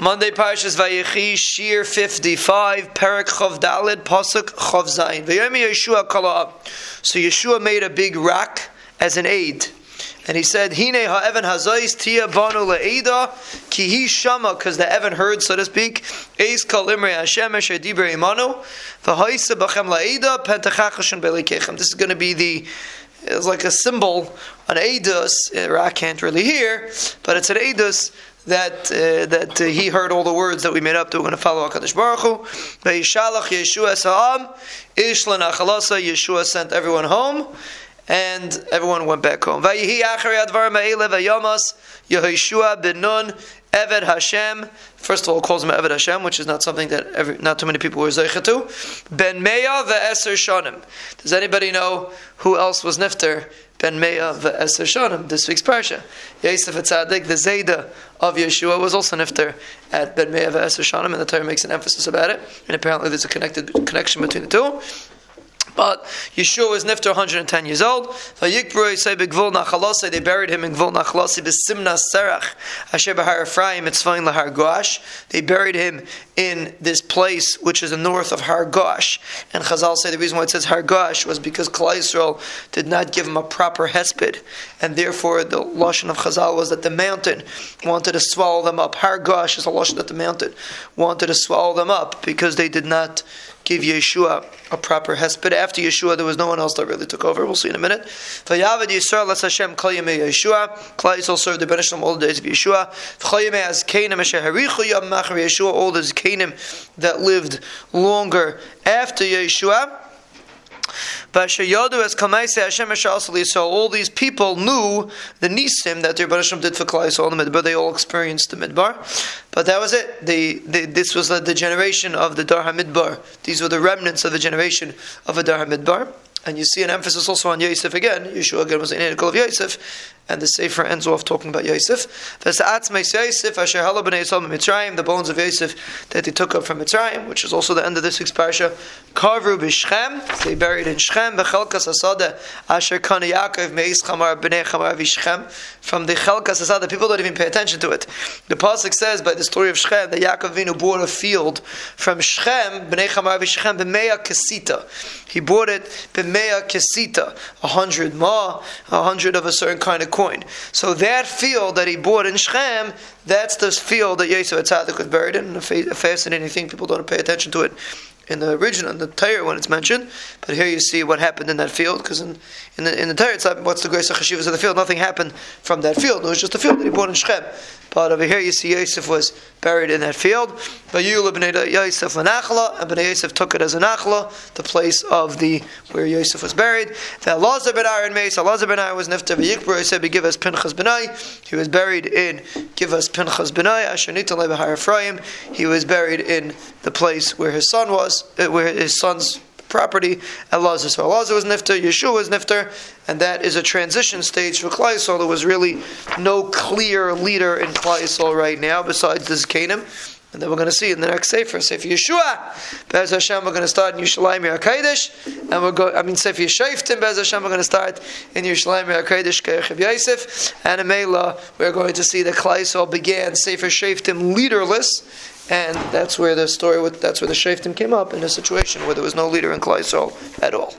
Monday Parshas Vayechi, Shir 55, Perak Chav Dalid, Pasuk Chav Zayin. Vayomi Yeshua Kala. So Yeshua made a big rock as an aid. And he said, Hine ha'evan hazais tia banu le'eda, ki hi shama, because the Evan heard, so to speak, eis kal imre Hashem esher dibre imanu, v'haisa b'chem le'eda, pentachachashan belikechem. This is going to be the, it's like a symbol, an edus, I can't really hear, but it's an edus that uh, that uh, he heard all the words that we made up that we're going to follow Hakadosh Baruch Hu. Ve'yishalach Yeshua Sa'am Ish Lenachalasa. Yeshua sent everyone home, and everyone went back home. Vayihi Achari Advar Me'ele Vayamas Yehoshua Ben Nun Eved Hashem. First of all, calls him Eved Hashem, which is not something that every, not too many people were zeicha to. Ben Meya ve'eser Shonim. Does anybody know who else was nifter? Ben Meya ve'eser Shonim. This week's parsha. Yosef Tzadik, the Zayda of Yeshua, was also nifter at Ben Meya ve'eser Shonim, and the Torah makes an emphasis about it. And apparently, there's a connected connection between the two. But Yeshua was nifter 110 years old. They buried him in Gvul Nachlasi b'Simna Serach Asher b'Har Ephraim Mitzvayin lahar Gosh. They buried him in this place which is the north of Har. And Chazal say the reason why it says Har was because Klal Yisrael did not give him a proper hesped, and therefore the lashon of Chazal was that the mountain wanted to swallow them up. Har is a lashon that the mountain wanted to swallow them up because they did not give Yeshua a proper hesped. After Yeshua, there was no one else that really took over. We'll see in a minute. Vayavad Yisrael las Hashem kol yemei Yeshua. Klal Yisrael served the Ben all the days of Yeshua. V'chol yemei as Canaan asher harichu yam machar Yeshua. All those Canaan that lived longer after Yeshua. Yodu as Hashem So all these people knew the nisim that the Rebbe did for Klal Yisrael in the Midbar. They all experienced the Midbar, but that was it. The, the this was the, the, generation of the Dar HaMidbar. These were the remnants of the generation of the Dar HaMidbar. And you see an emphasis also on Yosef again. Yeshua again was an of Yosef, and the Sefer ends off talking about Yosef. The bones of Yosef that he took up from Mitzrayim, which is also the end of this week's parasha. Kavru b'Shchem, they buried in Shchem. B'Chelkas Asada Asher Kana Yaakov Meis Chamar B'nei Chamar v'Shchem. From the Chelkas Asada, people don't even pay attention to it. The pasuk says by the story of Shchem that Yaakov Vinu bought a field from Shchem B'nei Chamar v'Shchem B'Meya Kesita. He bought it B'Meya Kesita, a hundred ma, a hundred of a certain kind of coin. So that field that he bought in Shechem, that's the field that Yosef Atzadik was buried in. A fascinating thing, people don't pay attention to it in the original, in the Torah when it's mentioned. But here you see what happened in that field, because in, in the in the Torah, it's like, what's the grace of chashivas of the field? Nothing happened from that field. It was just a field that he bought in Shechem. But over here you see Yosef was buried in that field. But Yosef and Bnei Yosef took it as an Nachla, the place of the where Yosef was buried. That Lazar ben Aaron Meis, Lazar ben Aaron was Nifta v'Yikbro, said, Givas Pinchas Benai. He was buried in Givas Pinchas Benai, Lebahar Ephraim. He was buried in the place where his son was, uh, where his son's property at Lazar. So Lazar was Nifter, Yeshua was Nifter, and that is a transition stage for Klal There was really no clear leader in Klal right now besides this Canaan. And then we're going to see in the next Sefer, Sefer Yeshua. Bez Hashem, we're going to start in Yerushalayim HaKadosh. And we're going, I mean, Sefer Yeshayftim, Bez Hashem, we're going to start in Yerushalayim HaKadosh, Kerechiv Yosef. And in Mela, we're going to see that Klal began Sefer Shayftim leaderless. And that's where the story with, that's where the Shaftim came up in a situation where there was no leader in Klal at all.